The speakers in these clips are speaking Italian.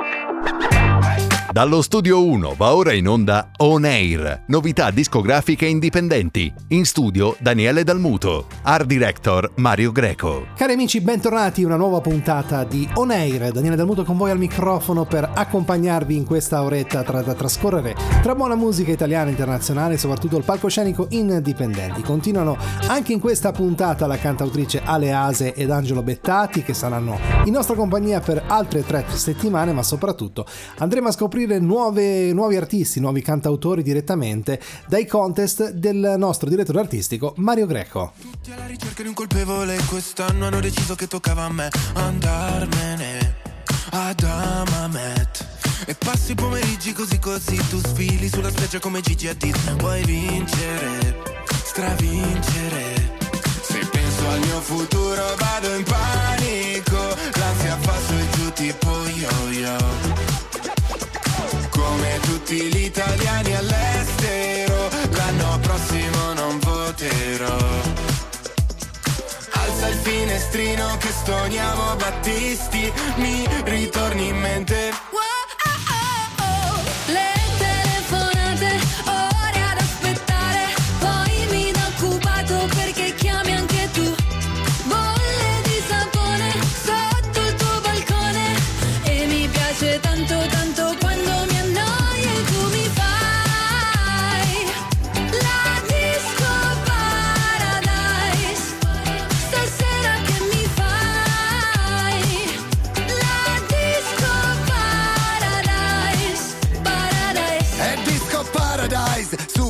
Ha ha Dallo studio 1 va ora in onda On Air, novità discografiche indipendenti. In studio Daniele Dalmuto, art director Mario Greco. Cari amici, bentornati, una nuova puntata di On Air. Daniele Dalmuto con voi al microfono per accompagnarvi in questa oretta tra, da trascorrere tra buona musica italiana e internazionale e soprattutto il palcoscenico indipendenti. Continuano anche in questa puntata la cantautrice Ale Ase ed Angelo Bettati che saranno in nostra compagnia per altre tre settimane, ma soprattutto andremo a scoprire scoprire nuove, nuovi artisti, nuovi cantautori direttamente dai contest del nostro direttore artistico Mario Greco. Tutti alla ricerca di un colpevole, quest'anno hanno deciso che toccava a me andarmene ad Amamet. E passi i pomeriggi così così, tu sfili sulla spiaggia come Gigi Hadid. Vuoi vincere, stravincere. Se penso al mio futuro vado in panico, l'ansia fa tutti gli italiani all'estero, l'anno prossimo non voterò. Alza il finestrino che stoniamo Battisti, mi ritorni in mente.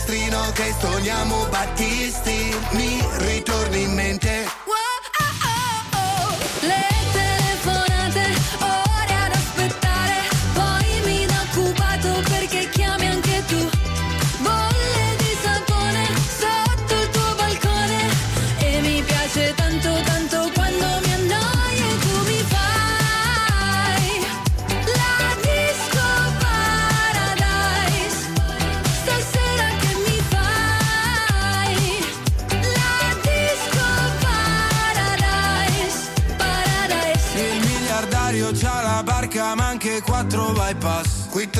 finestrino che stoniamo Battisti. Mi ritorni in mente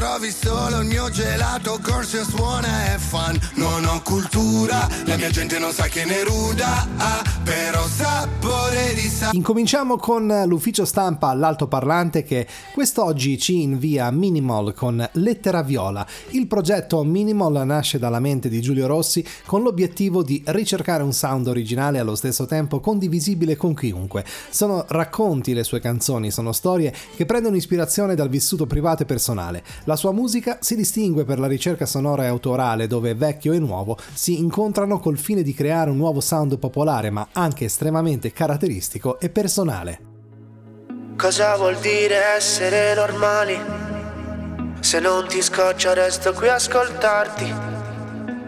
trovi solo il mio gelato, corso suona e fan Non ho cultura, la mia gente non sa che ne ruda ah, Però sapore di sa. Incominciamo con l'ufficio stampa all'altoparlante che quest'oggi ci invia Minimal con Lettera Viola. Il progetto Minimal nasce dalla mente di Giulio Rossi con l'obiettivo di ricercare un sound originale allo stesso tempo condivisibile con chiunque. Sono racconti le sue canzoni, sono storie che prendono ispirazione dal vissuto privato e personale. La sua musica si distingue per la ricerca sonora e autorale dove vecchio e nuovo si incontrano col fine di creare un nuovo sound popolare ma anche estremamente caratteristico e personale. Cosa vuol dire essere normali? Se non ti scoccia resto qui a ascoltarti.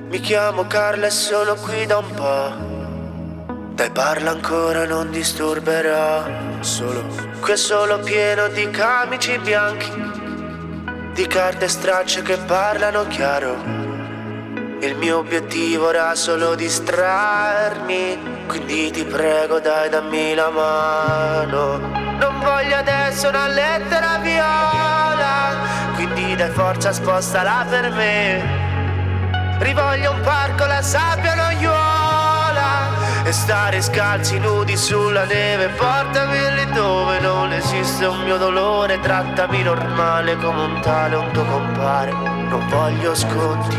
Mi chiamo Carla e sono qui da un po'. Dai parla ancora non disturberò Solo Qui è solo pieno di camici bianchi di carte stracce che parlano chiaro. Il mio obiettivo era solo distrarmi, quindi ti prego dai dammi la mano. Non voglio adesso una lettera viola, quindi dai forza spostala per me. Rivoglio un parco, la sabbia noiola e stare scalzi nudi sulla neve. Portami lì dove non esiste un mio dolore. Trattami normale come un tale un tuo compare. Non voglio sconti.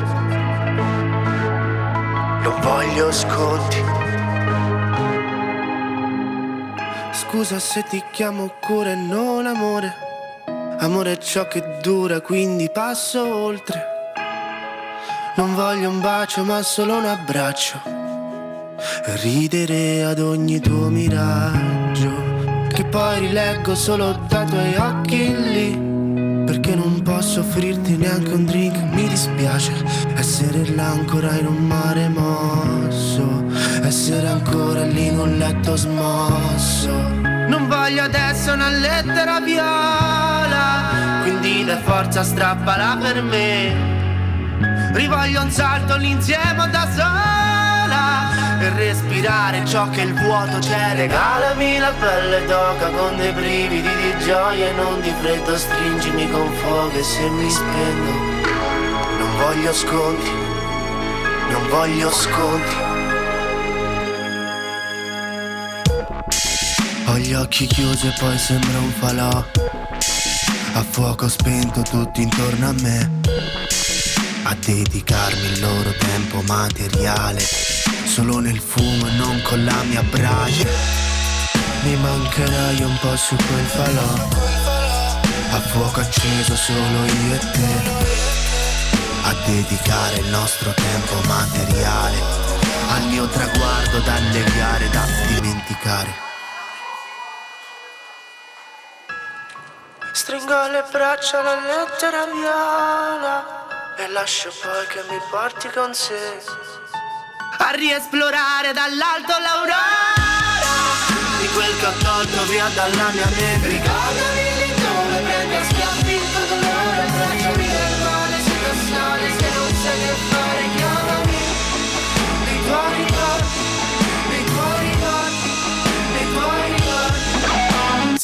Non voglio sconti. Scusa se ti chiamo cuore e non amore. Amore è ciò che dura quindi passo oltre. Non voglio un bacio ma solo un abbraccio ridere ad ogni tuo miraggio che poi rileggo solo dai tuoi occhi lì perché non posso offrirti neanche un drink. Mi dispiace essere là ancora in un mare mosso Essere ancora lì in un letto smosso. Non voglio adesso una lettera viola Quindi da forza strappala per me. Rivoglio un salto all'insieme da sola per respirare ciò che il vuoto c'è. Regalami la pelle d'oca con dei brividi di gioia e non di freddo, stringimi con fuoco e se mi spendo voglio sconti, non voglio sconti. Ho gli occhi chiusi e poi sembra un falò. A fuoco spento tutti intorno a me. A dedicarmi il loro tempo materiale. Solo nel fumo e non con la mia brace. Mi mancherai un po' su quel falò. A fuoco acceso solo io e te a dedicare il nostro tempo materiale al mio traguardo da alleviare, da dimenticare. Stringo le braccia alla lettera viola e lascio poi che mi porti con sé a riesplorare dall'alto l'aurora di quel che ho tolto via dalla mia mente. Ricordami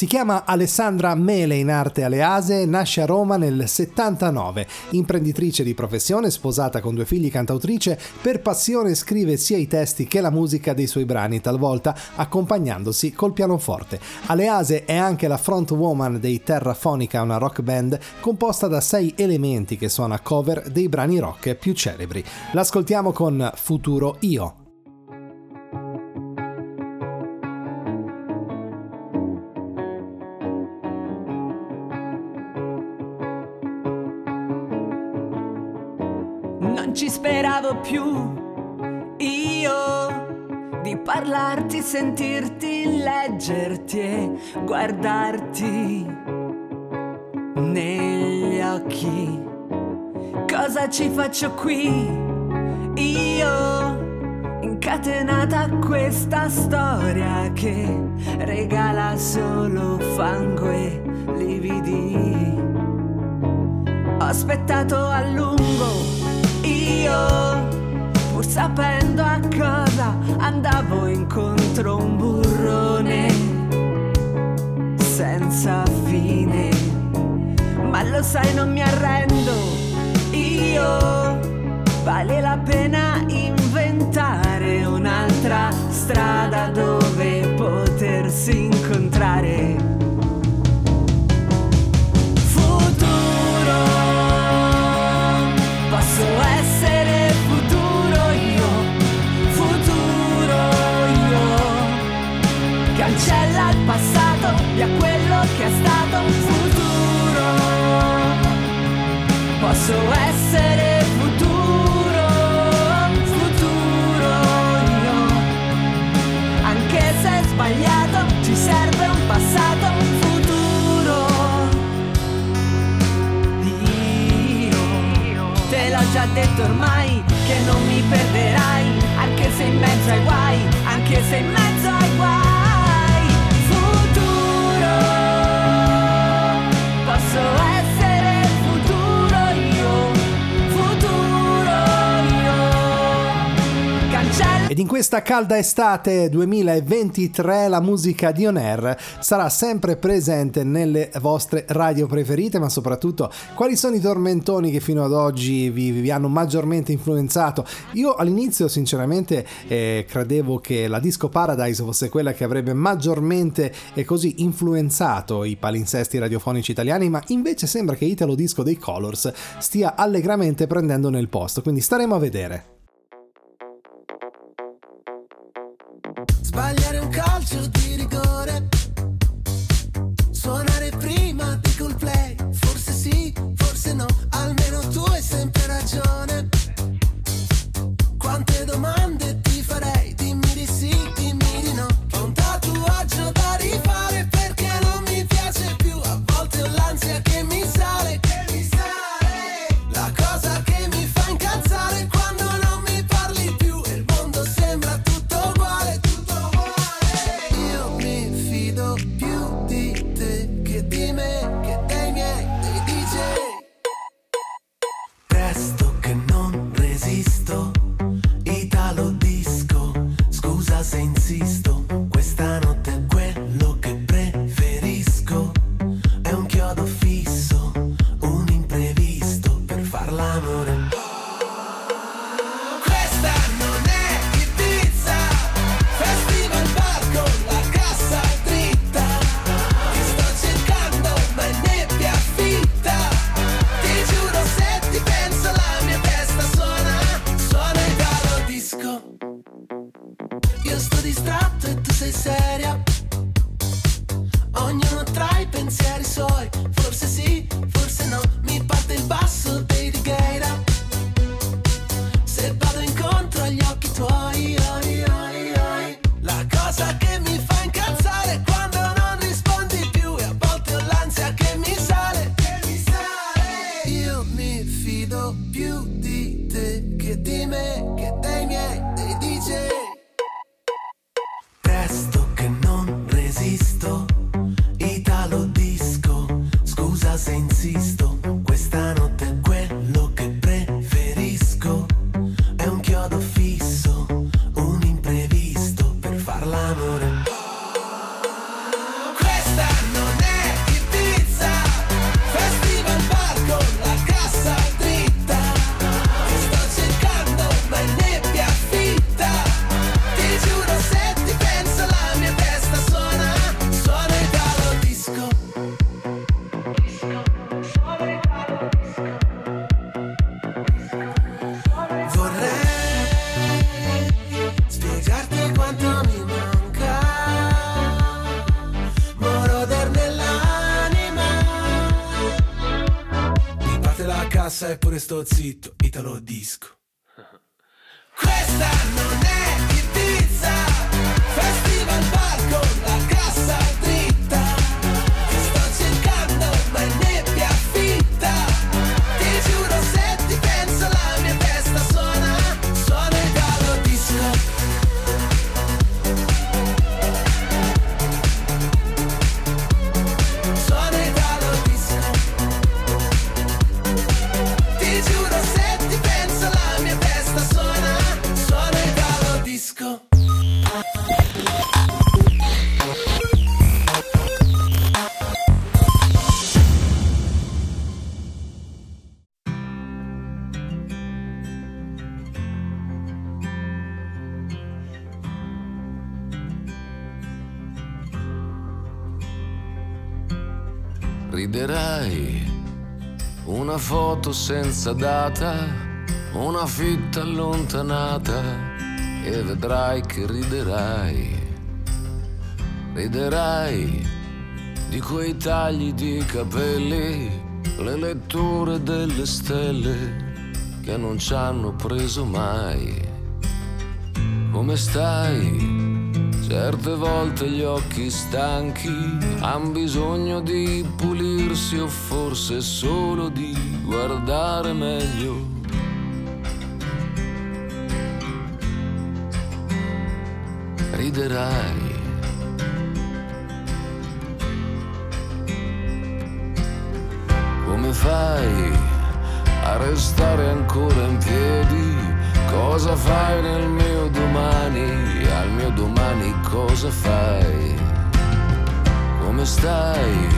si chiama Alessandra Mele in arte Alease, nasce a Roma nel 79, imprenditrice di professione, sposata con due figli cantautrice, per passione scrive sia i testi che la musica dei suoi brani, talvolta accompagnandosi col pianoforte. Alease è anche la front woman dei Terrafonica, una rock band composta da sei elementi che suona cover dei brani rock più celebri. L'ascoltiamo con Futuro Io. Più io di parlarti, sentirti, leggerti e guardarti negli occhi. Cosa ci faccio qui? Io incatenata a questa storia che regala solo fango e lividi. Ho aspettato a lungo io, sapendo a cosa andavo incontro un burrone senza fine. Ma lo sai, non mi arrendo, io vale la pena inventare un'altra strada dove potersi incontrare. Già detto ormai che non mi perderai, anche se in mezzo ai guai, anche se in mezzo Ed in questa calda estate 2023 la musica di On Air sarà sempre presente nelle vostre radio preferite, ma soprattutto quali sono i tormentoni che fino ad oggi vi, vi hanno maggiormente influenzato. Io all'inizio sinceramente eh, credevo che la Disco Paradise fosse quella che avrebbe maggiormente eh, così influenzato i palinsesti radiofonici italiani, ma invece sembra che Italo Disco dei Colors stia allegramente prendendo nel posto, quindi staremo a vedere. Vale. Cassa e sto zitto, italo disco. Questa non è Ibiza, festival bar con la cassa foto senza data, una fitta allontanata e vedrai che riderai. Riderai di quei tagli di capelli, le letture delle stelle che non ci hanno preso mai. Come stai? Certe volte gli occhi stanchi han bisogno di pulirsi o forse solo di guardare meglio. Riderai. Come fai a restare ancora in piedi? Cosa fai nel mio domani? Al mio domani cosa fai? Come stai?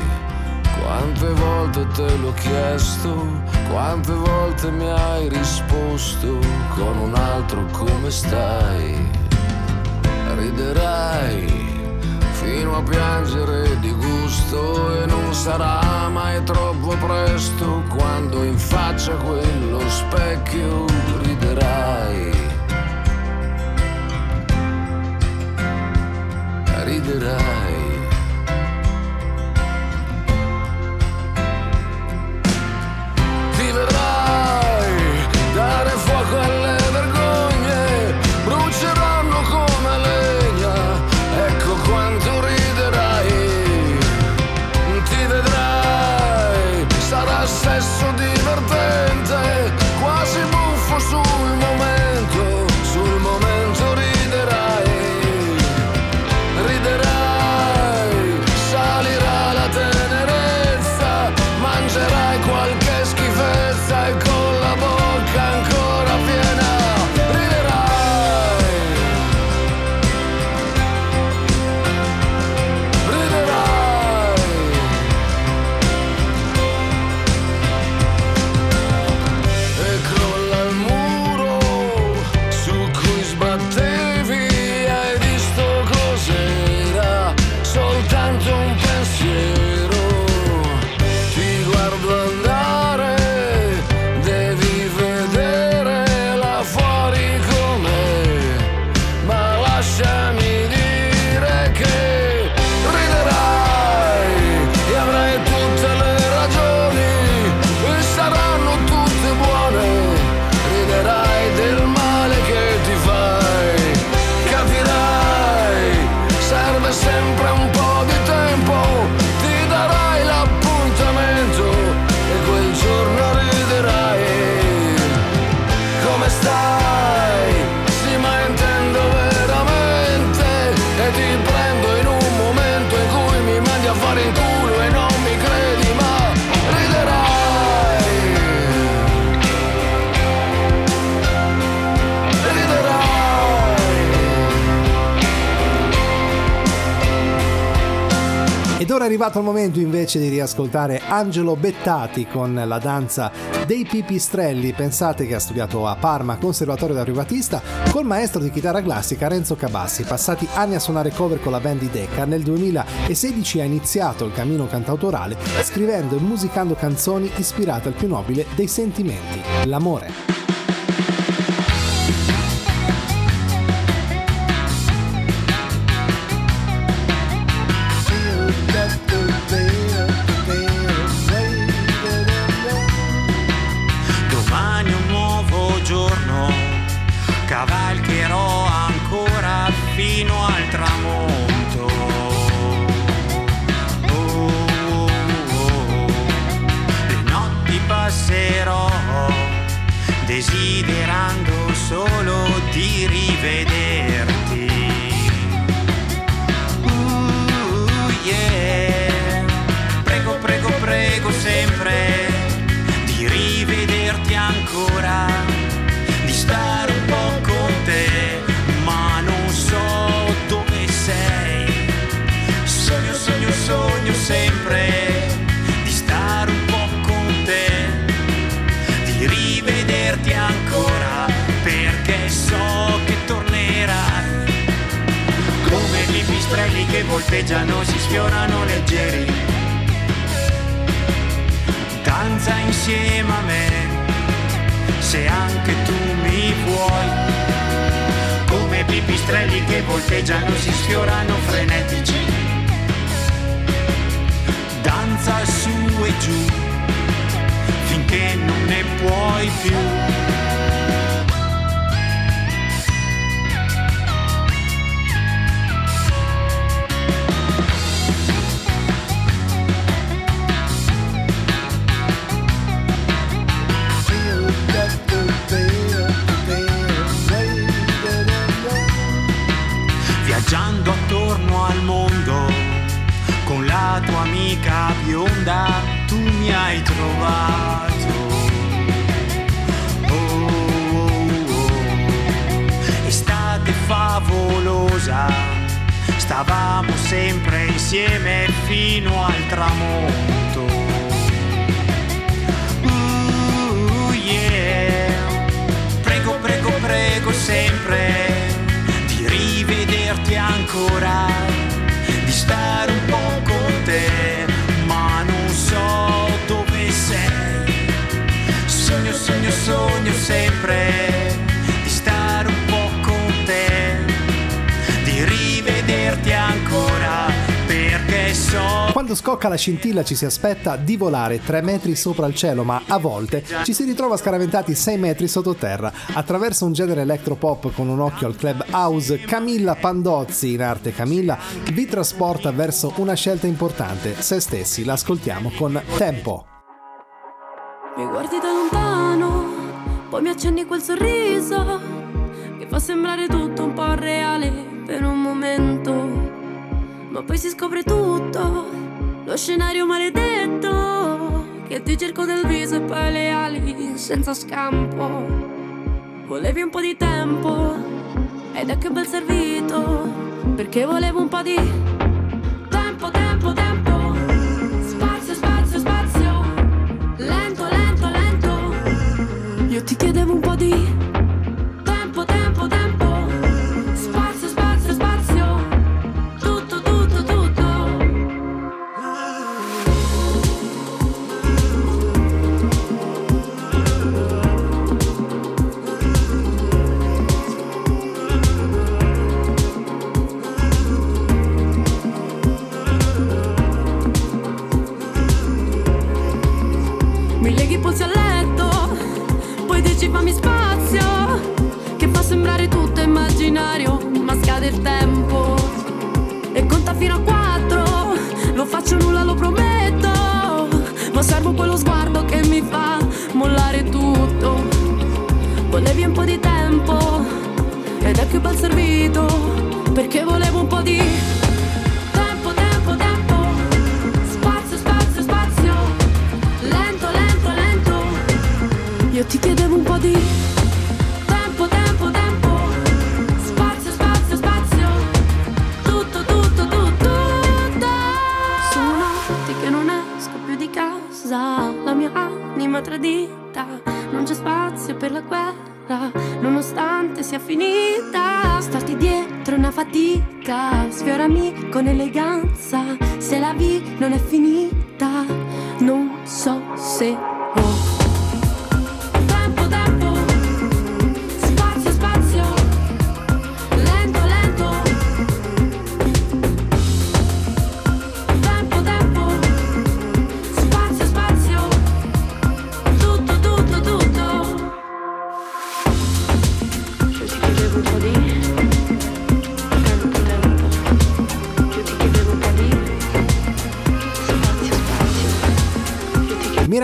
Quante volte te l'ho chiesto, quante volte mi hai risposto con un altro come stai? Riderai fino a piangere di gusto e non sarà mai troppo presto quando in faccia quello specchio riderai. Riderai. Arrivato il momento invece di riascoltare Angelo Bettati con la danza dei pipistrelli. Pensate che ha studiato a Parma, conservatorio da privatista, col maestro di chitarra classica Renzo Cabassi. Passati anni a suonare cover con la band di Decca, nel 2016 ha iniziato il cammino cantautorale scrivendo e musicando canzoni ispirate al più nobile dei sentimenti, l'amore. Stavamo sempre insieme fino al tramonto Uh, yeah. prego prego prego sempre di rivederti ancora, di stare un po' con te, ma non so dove sei. Sogno, sogno, sogno sempre Quando scocca la scintilla ci si aspetta di volare 3 metri sopra il cielo, ma a volte ci si ritrova scaraventati 6 metri sottoterra. Attraverso un genere electropop con un occhio al club house, Camilla Pandozzi, in arte Camilla, vi trasporta verso una scelta importante, se stessi. L'ascoltiamo con Tempo. Mi guardi da lontano, poi mi accendi quel sorriso che fa sembrare tutto un po' reale per un momento. Ma poi si scopre tutto, lo scenario maledetto che ti cerco del viso e poi le ali senza scampo. Volevi un po' di tempo ed è che bel servito perché volevo un po' di tempo, tempo, tempo. Spazio, spazio, spazio. Lento, lento, lento. Io ti chiedevo un po' di fino a quattro, non faccio nulla, lo prometto, ma servo quello sguardo che mi fa mollare tutto. Volevi un po' di tempo, ed è che bel servito, perché volevo un po' di ti chiedevo un po' di guerra. Nonostante sia finita. Starti dietro è una fatica. Sfiorami con eleganza. Se la vi non è finita. Non so se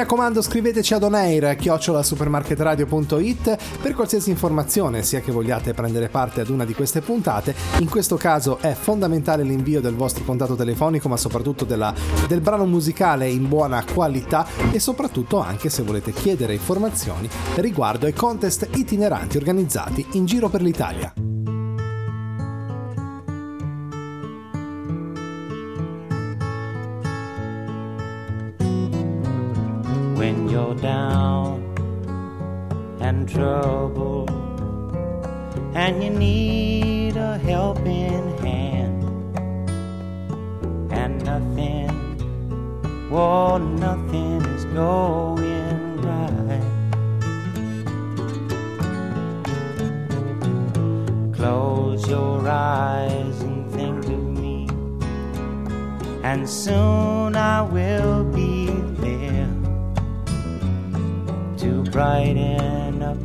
raccomando scriveteci ad onair chiocciolasupermarketradio.it per qualsiasi informazione, sia che vogliate prendere parte ad una di queste puntate. In questo caso è fondamentale l'invio del vostro contatto telefonico, ma soprattutto della- del brano musicale in buona qualità e soprattutto anche se volete chiedere informazioni riguardo ai contest itineranti organizzati in giro per l'Italia. When you're down and trouble and you need a helping hand. And nothing, whoa, nothing is going right. Close your eyes and think of me, and soon I will be brighten up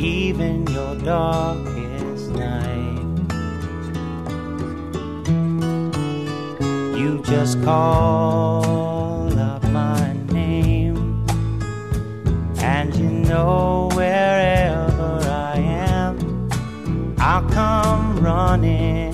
even your darkest night. You just call up my name, and you know wherever I am, I'll come running.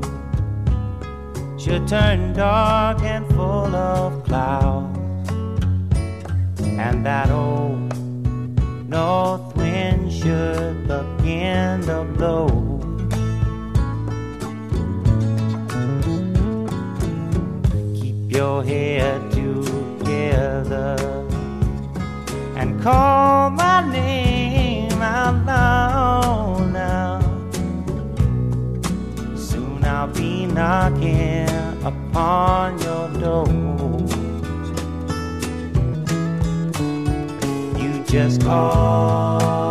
should turn dark and full of clouds, and that old north wind should begin to blow. Keep your head together and call my name out loud now. Soon I'll be knocking upon your door. You just call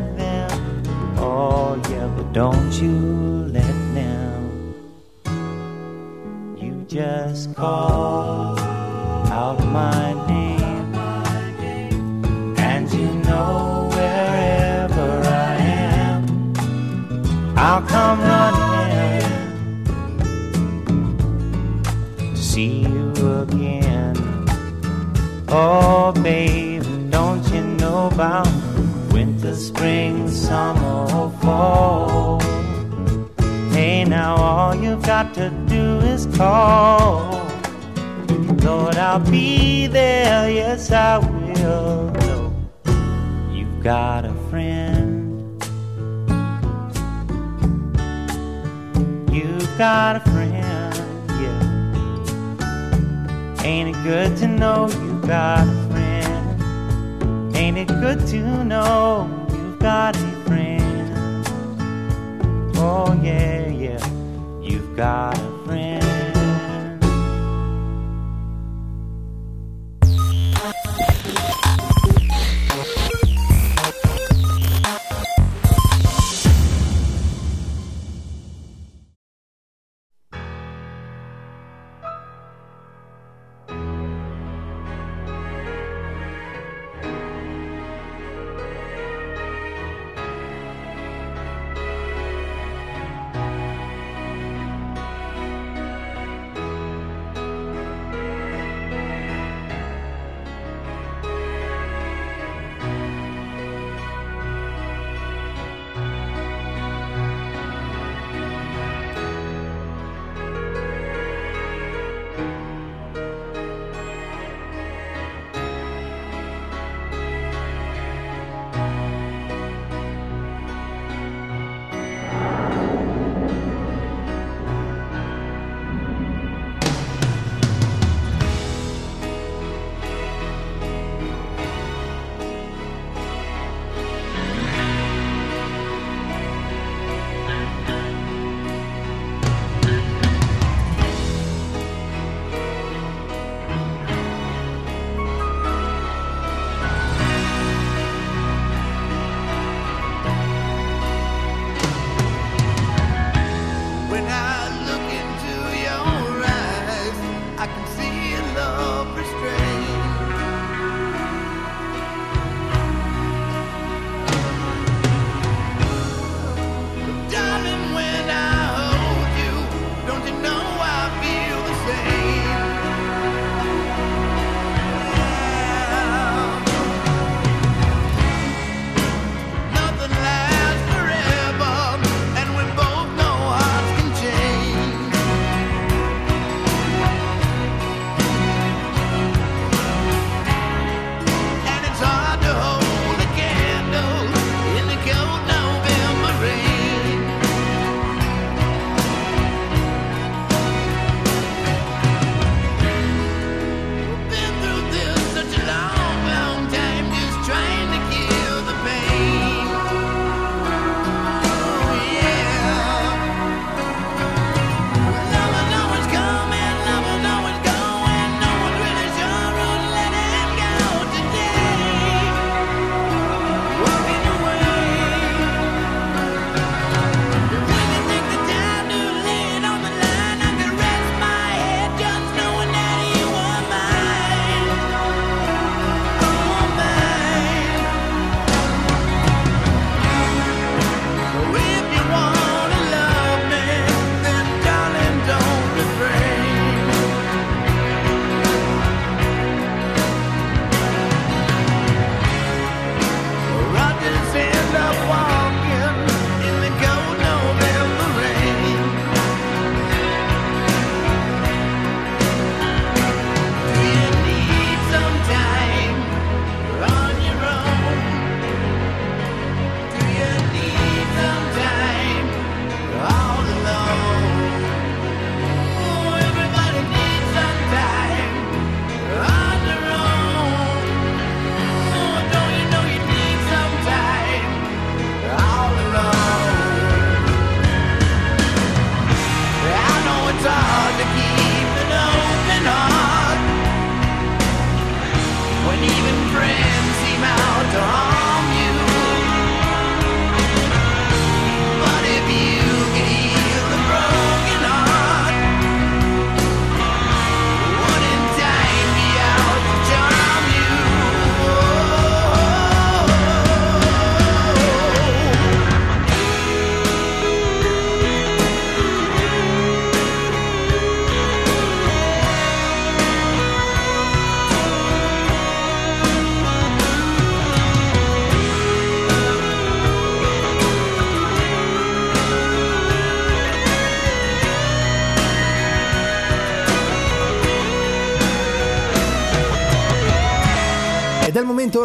don't you let them. You just call out my name, and you know wherever I am, I'll come running to see you again. Oh, baby, don't you know about spring, summer, or fall? Hey, now all you've got to do is call. Lord, I'll be there, yes, I will. Know you've got a friend. You've got a friend, yeah. Ain't it good to know you've got a friend? Ain't it good to know got a friend? Oh, yeah, yeah, you've got a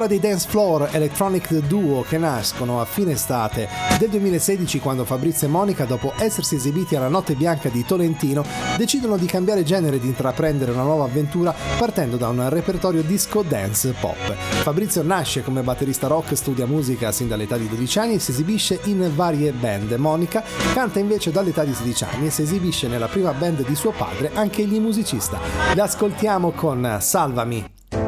il momento ora dei Dance Floor Electronic Duo che nascono a fine estate del 2016 quando Fabrizio e Monica, dopo essersi esibiti alla Notte Bianca di Tolentino, decidono di cambiare genere e di intraprendere una nuova avventura partendo da un repertorio disco dance pop. Fabrizio nasce come batterista rock, studia musica sin dall'età di 12 anni e si esibisce in varie band. Monica canta invece dall'età di 16 anni e si esibisce nella prima band di suo padre, anche egli musicista. L'ascoltiamo con Salvami.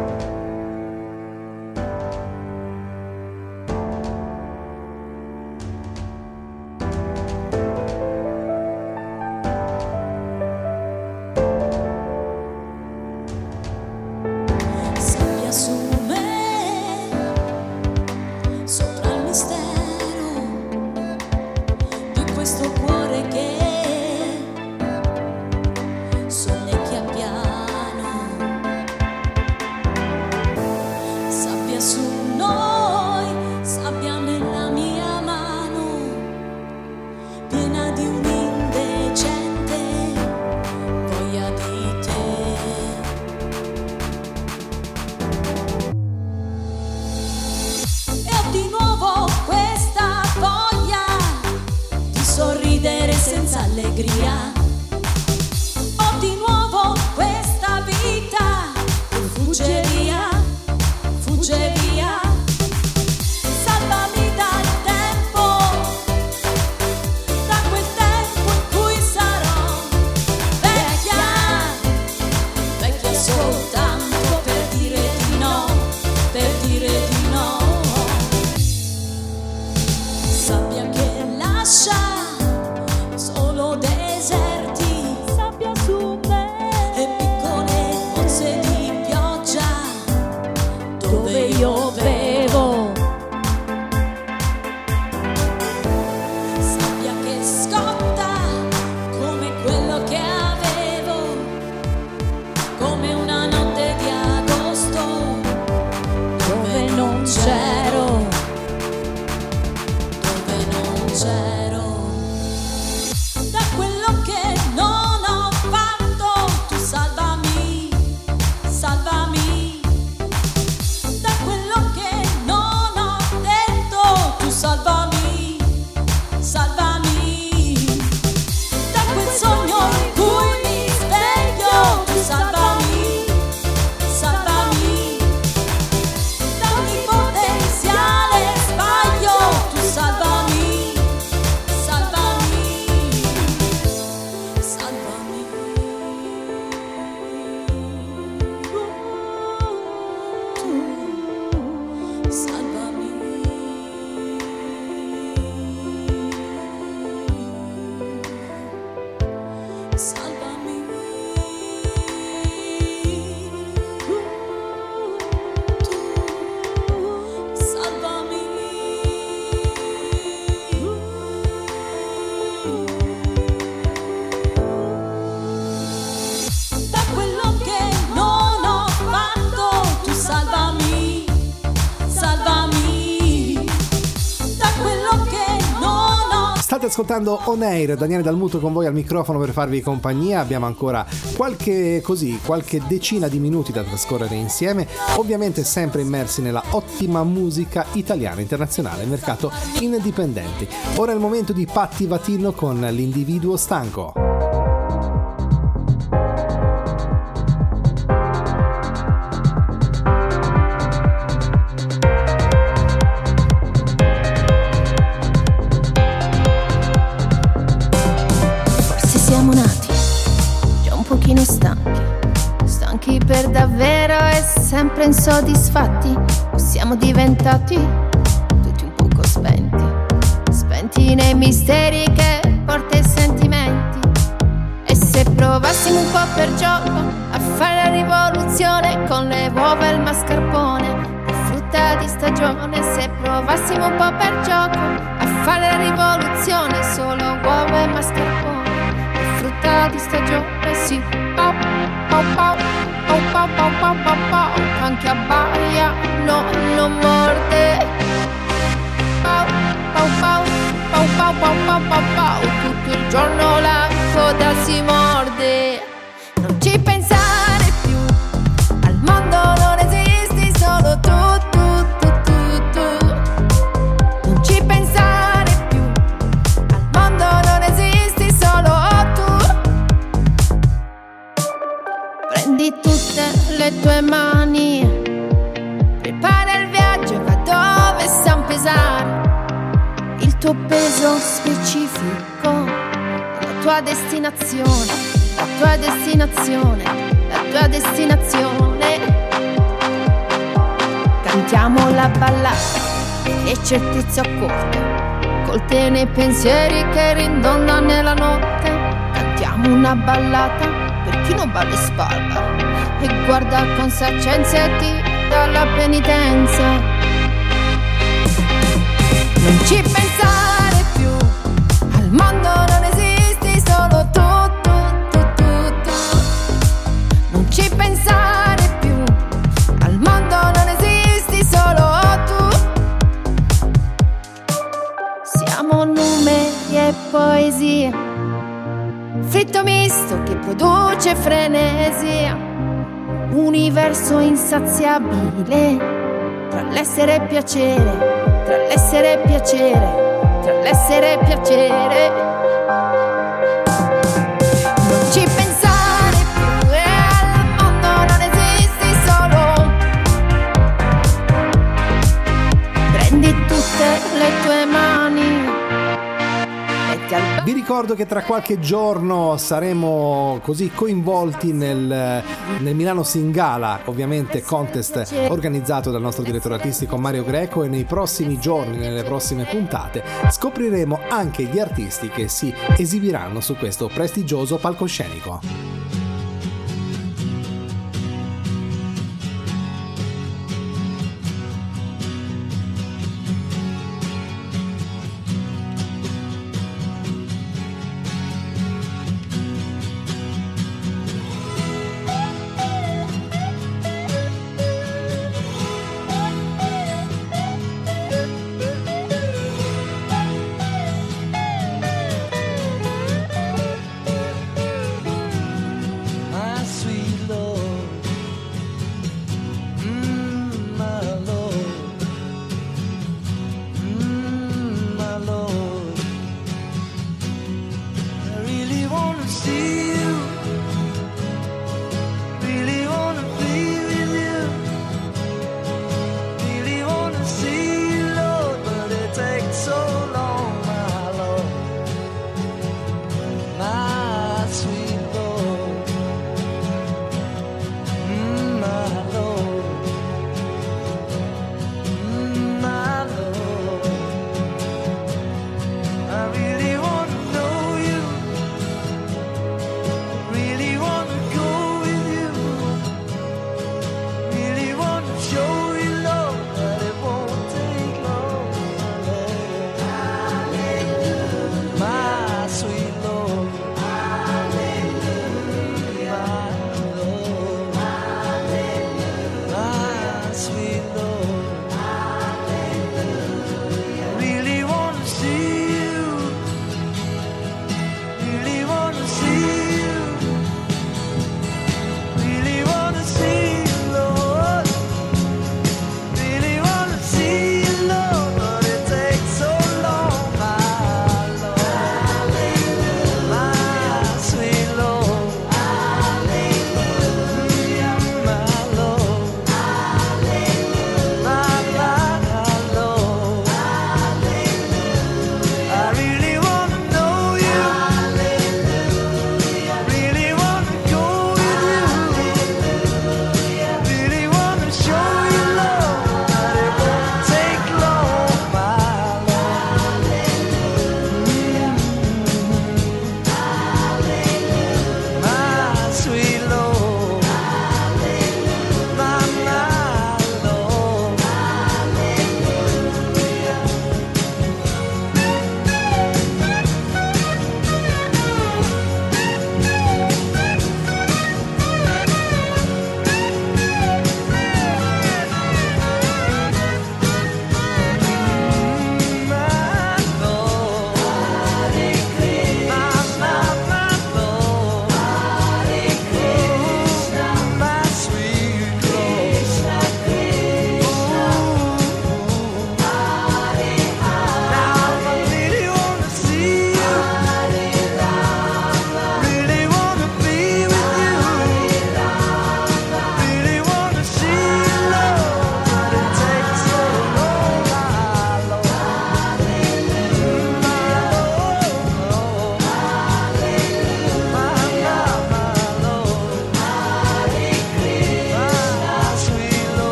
alegria. Ascoltando On Air, Daniele Dalmuto con voi al microfono per farvi compagnia. Abbiamo ancora qualche così, qualche decina di minuti da trascorrere insieme, ovviamente sempre immersi nella ottima musica italiana, internazionale, mercato indipendenti. Ora è il momento di Patti Vatino con l'individuo stanco. Sempre insoddisfatti, o siamo diventati tutti un poco spenti, spenti nei misteri che porta i sentimenti. E se provassimo un po' per gioco a fare la rivoluzione con le uova e il mascarpone, e frutta di stagione, se provassimo un po' per gioco a fare la rivoluzione solo uova e mascarpone e frutta di stagione sì pau pau pau pa pa pa pa pa anche no non certezze accorte, colte nei pensieri che rindonna nella notte. Cantiamo una ballata per chi non balla e spalla e guarda con saccenza e ti dà la penitenza. Non ci pensare più, al mondo produce frenesia, universo insaziabile tra l'essere e piacere, tra l'essere e piacere, tra l'essere e piacere. Ricordo che tra qualche giorno saremo così coinvolti nel, nel Milano Singala, ovviamente contest organizzato dal nostro direttore artistico Mario Greco e nei prossimi giorni, nelle prossime puntate, scopriremo anche gli artisti che si esibiranno su questo prestigioso palcoscenico.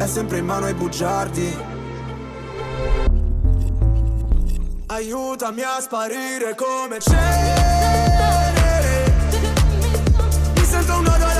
è sempre in mano ai bugiardi. Aiutami a sparire come cenere Mi sento un nodo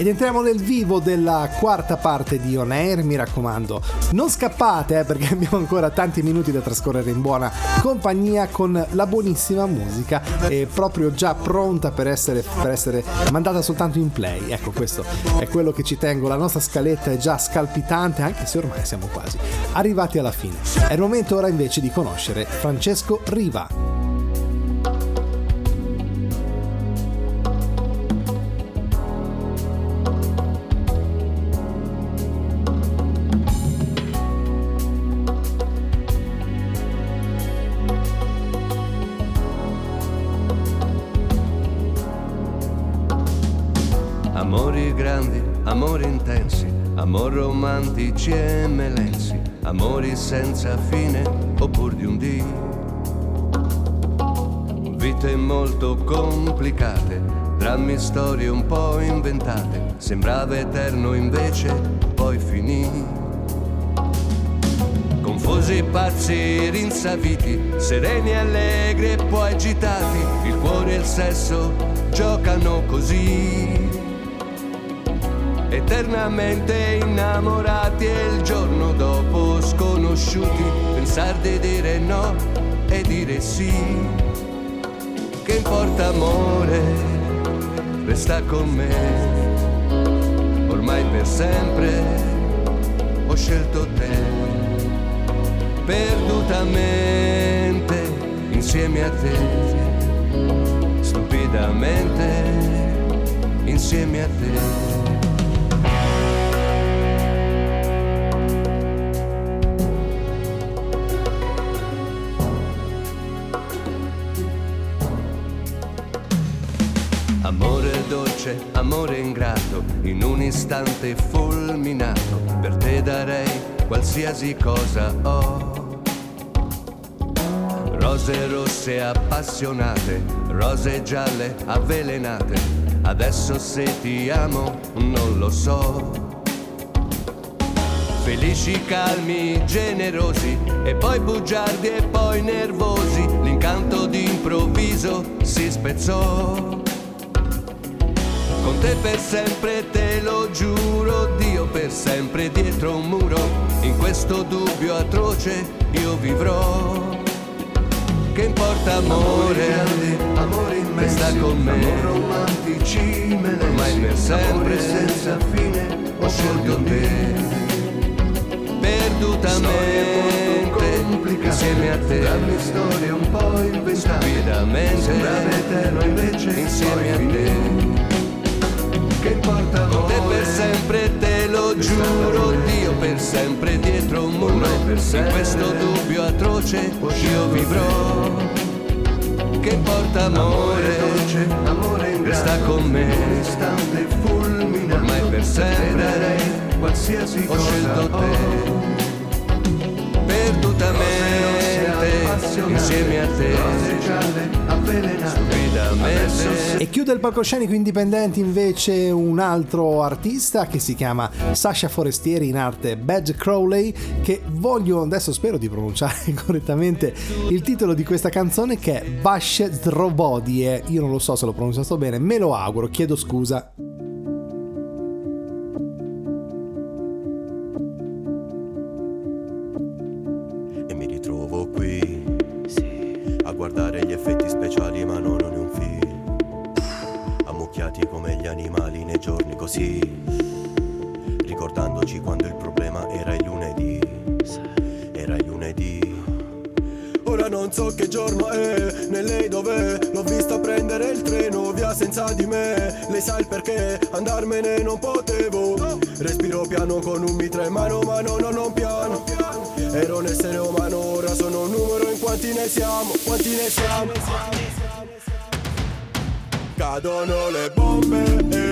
Ed entriamo nel vivo della quarta parte di On Air, mi raccomando. Non scappate eh, perché abbiamo ancora tanti minuti da trascorrere in buona compagnia con la buonissima musica e proprio già pronta per essere, per essere mandata soltanto in play. Ecco, questo è quello che ci tengo. La nostra scaletta è già scalpitante, anche se ormai siamo quasi arrivati alla fine. È il momento ora invece di conoscere Francesco Riva. Amori grandi, amori intensi, amor romantici e melensi, amori senza fine oppur di un dì. Vite molto complicate, drammi storie un po' inventate, sembrava eterno invece poi finì. Confusi, pazzi, rinsaviti, sereni, allegri e poi agitati, il cuore e il sesso giocano così. Eternamente innamorati e il giorno dopo sconosciuti, pensar di dire no e dire sì. Che importa amore, resta con me, ormai per sempre ho scelto te, perdutamente insieme a te, stupidamente insieme a te. Dolce, amore ingrato, in un istante fulminato, per te darei qualsiasi cosa ho. Rose rosse appassionate, rose gialle avvelenate. Adesso se ti amo non lo so. Felici, calmi, generosi e poi bugiardi e poi nervosi. L'incanto d'improvviso si spezzò. Con te per sempre te lo giuro, Dio per sempre dietro un muro. In questo dubbio atroce io vivrò. Che importa amore, amore immensi, sta con me, amore romantici, ormai per sempre, senza fine, ho scelto te. Perdutamente, insieme a te, dammi storie un po' inventate, stupidamente, sembrava eterno invece, insieme a te. Che importa amore, te per sempre te lo giuro, Dio per sempre dietro un muro, in questo dubbio atroce io vivrò. Che importa amore, dolce, amore in sta con me, istante fulminante, ormai per sempre, qualsiasi ho scelto te. Perdutamente, insieme a te. E chiude il palcoscenico indipendente invece un altro artista che si chiama Sasha Forestieri in arte Badge Crowley che voglio adesso spero di pronunciare correttamente il titolo di questa canzone che è Vashe Zdrobodie io non lo so se l'ho pronunciato bene me lo auguro chiedo scusa così. Ricordandoci quando il problema era il lunedì. Era il lunedì. Ora non so che giorno è, né lei dov'è L'ho vista prendere il treno via senza di me Lei sa il perché, andarmene non potevo Respiro piano con un mitra in mano ma no, no, non piano Ero un essere umano, ora sono un numero in quanti ne siamo, quanti ne siamo Cadono le bombe, eh,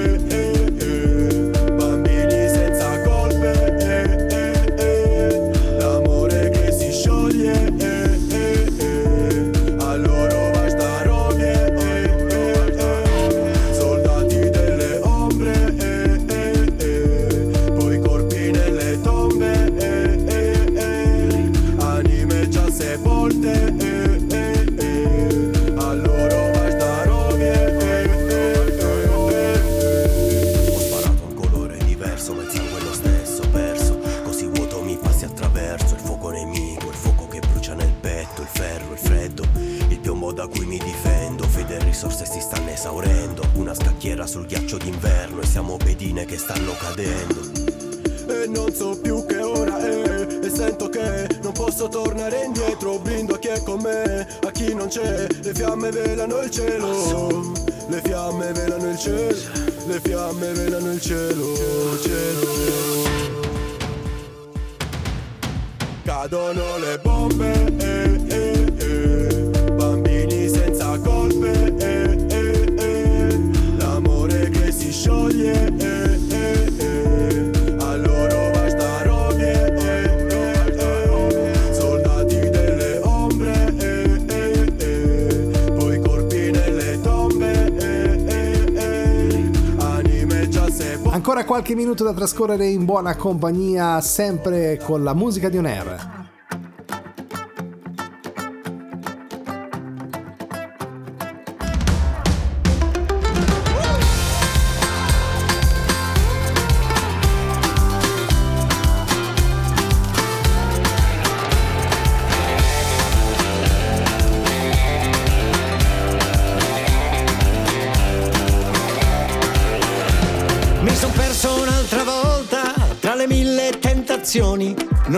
esaurendo. Una scacchiera sul ghiaccio d'inverno e siamo pedine che stanno cadendo. E non so più che ora è E sento che non posso tornare indietro Blindo a chi è con me, a chi non c'è Le fiamme velano il cielo Le fiamme velano il cielo Le fiamme velano il cielo Cielo Cadono le bombe eh, ancora qualche minuto da trascorrere in buona compagnia sempre con la musica di On Air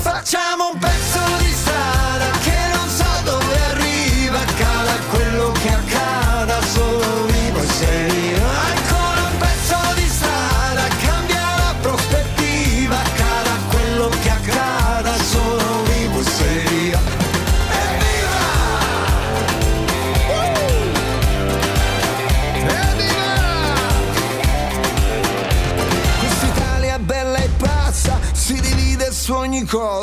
Facciamo un pezzo di strada che non so dove arriva, cala quello che accade.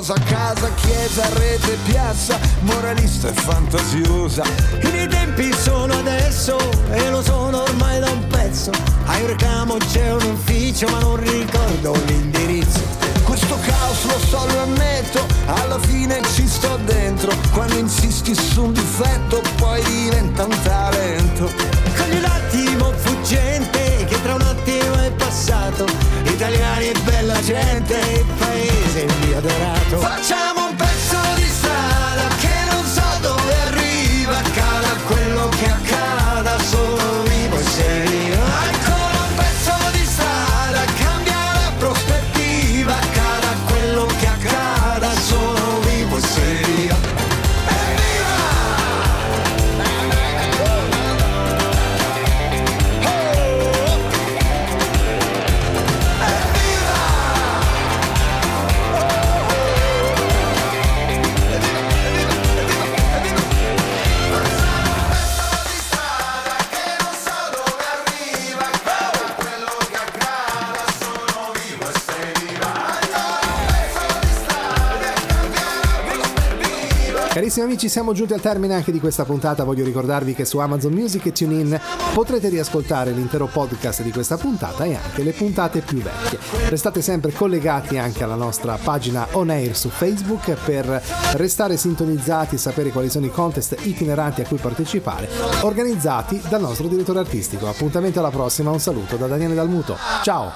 Cosa, casa, chiesa, rete, piazza, moralista e fantasiosa. I miei tempi sono adesso e lo sono ormai da un pezzo. A Iorcamo c'è un ufficio ma non ricordo l'indirizzo. Questo caos lo so, lo ammetto, alla fine ci sto dentro. Quando insisti su un difetto poi diventa un talento. Cogli l'attimo fuggente che tra un attimo è passato. Italiani e bella gente, Carissimi amici, siamo giunti al termine anche di questa puntata. Voglio ricordarvi che su Amazon Music e TuneIn potrete riascoltare l'intero podcast di questa puntata e anche le puntate più vecchie. Restate sempre collegati anche alla nostra pagina On Air su Facebook per restare sintonizzati e sapere quali sono i contest itineranti a cui partecipare, organizzati dal nostro direttore artistico. Appuntamento alla prossima, un saluto da Daniele Dalmuto. Ciao!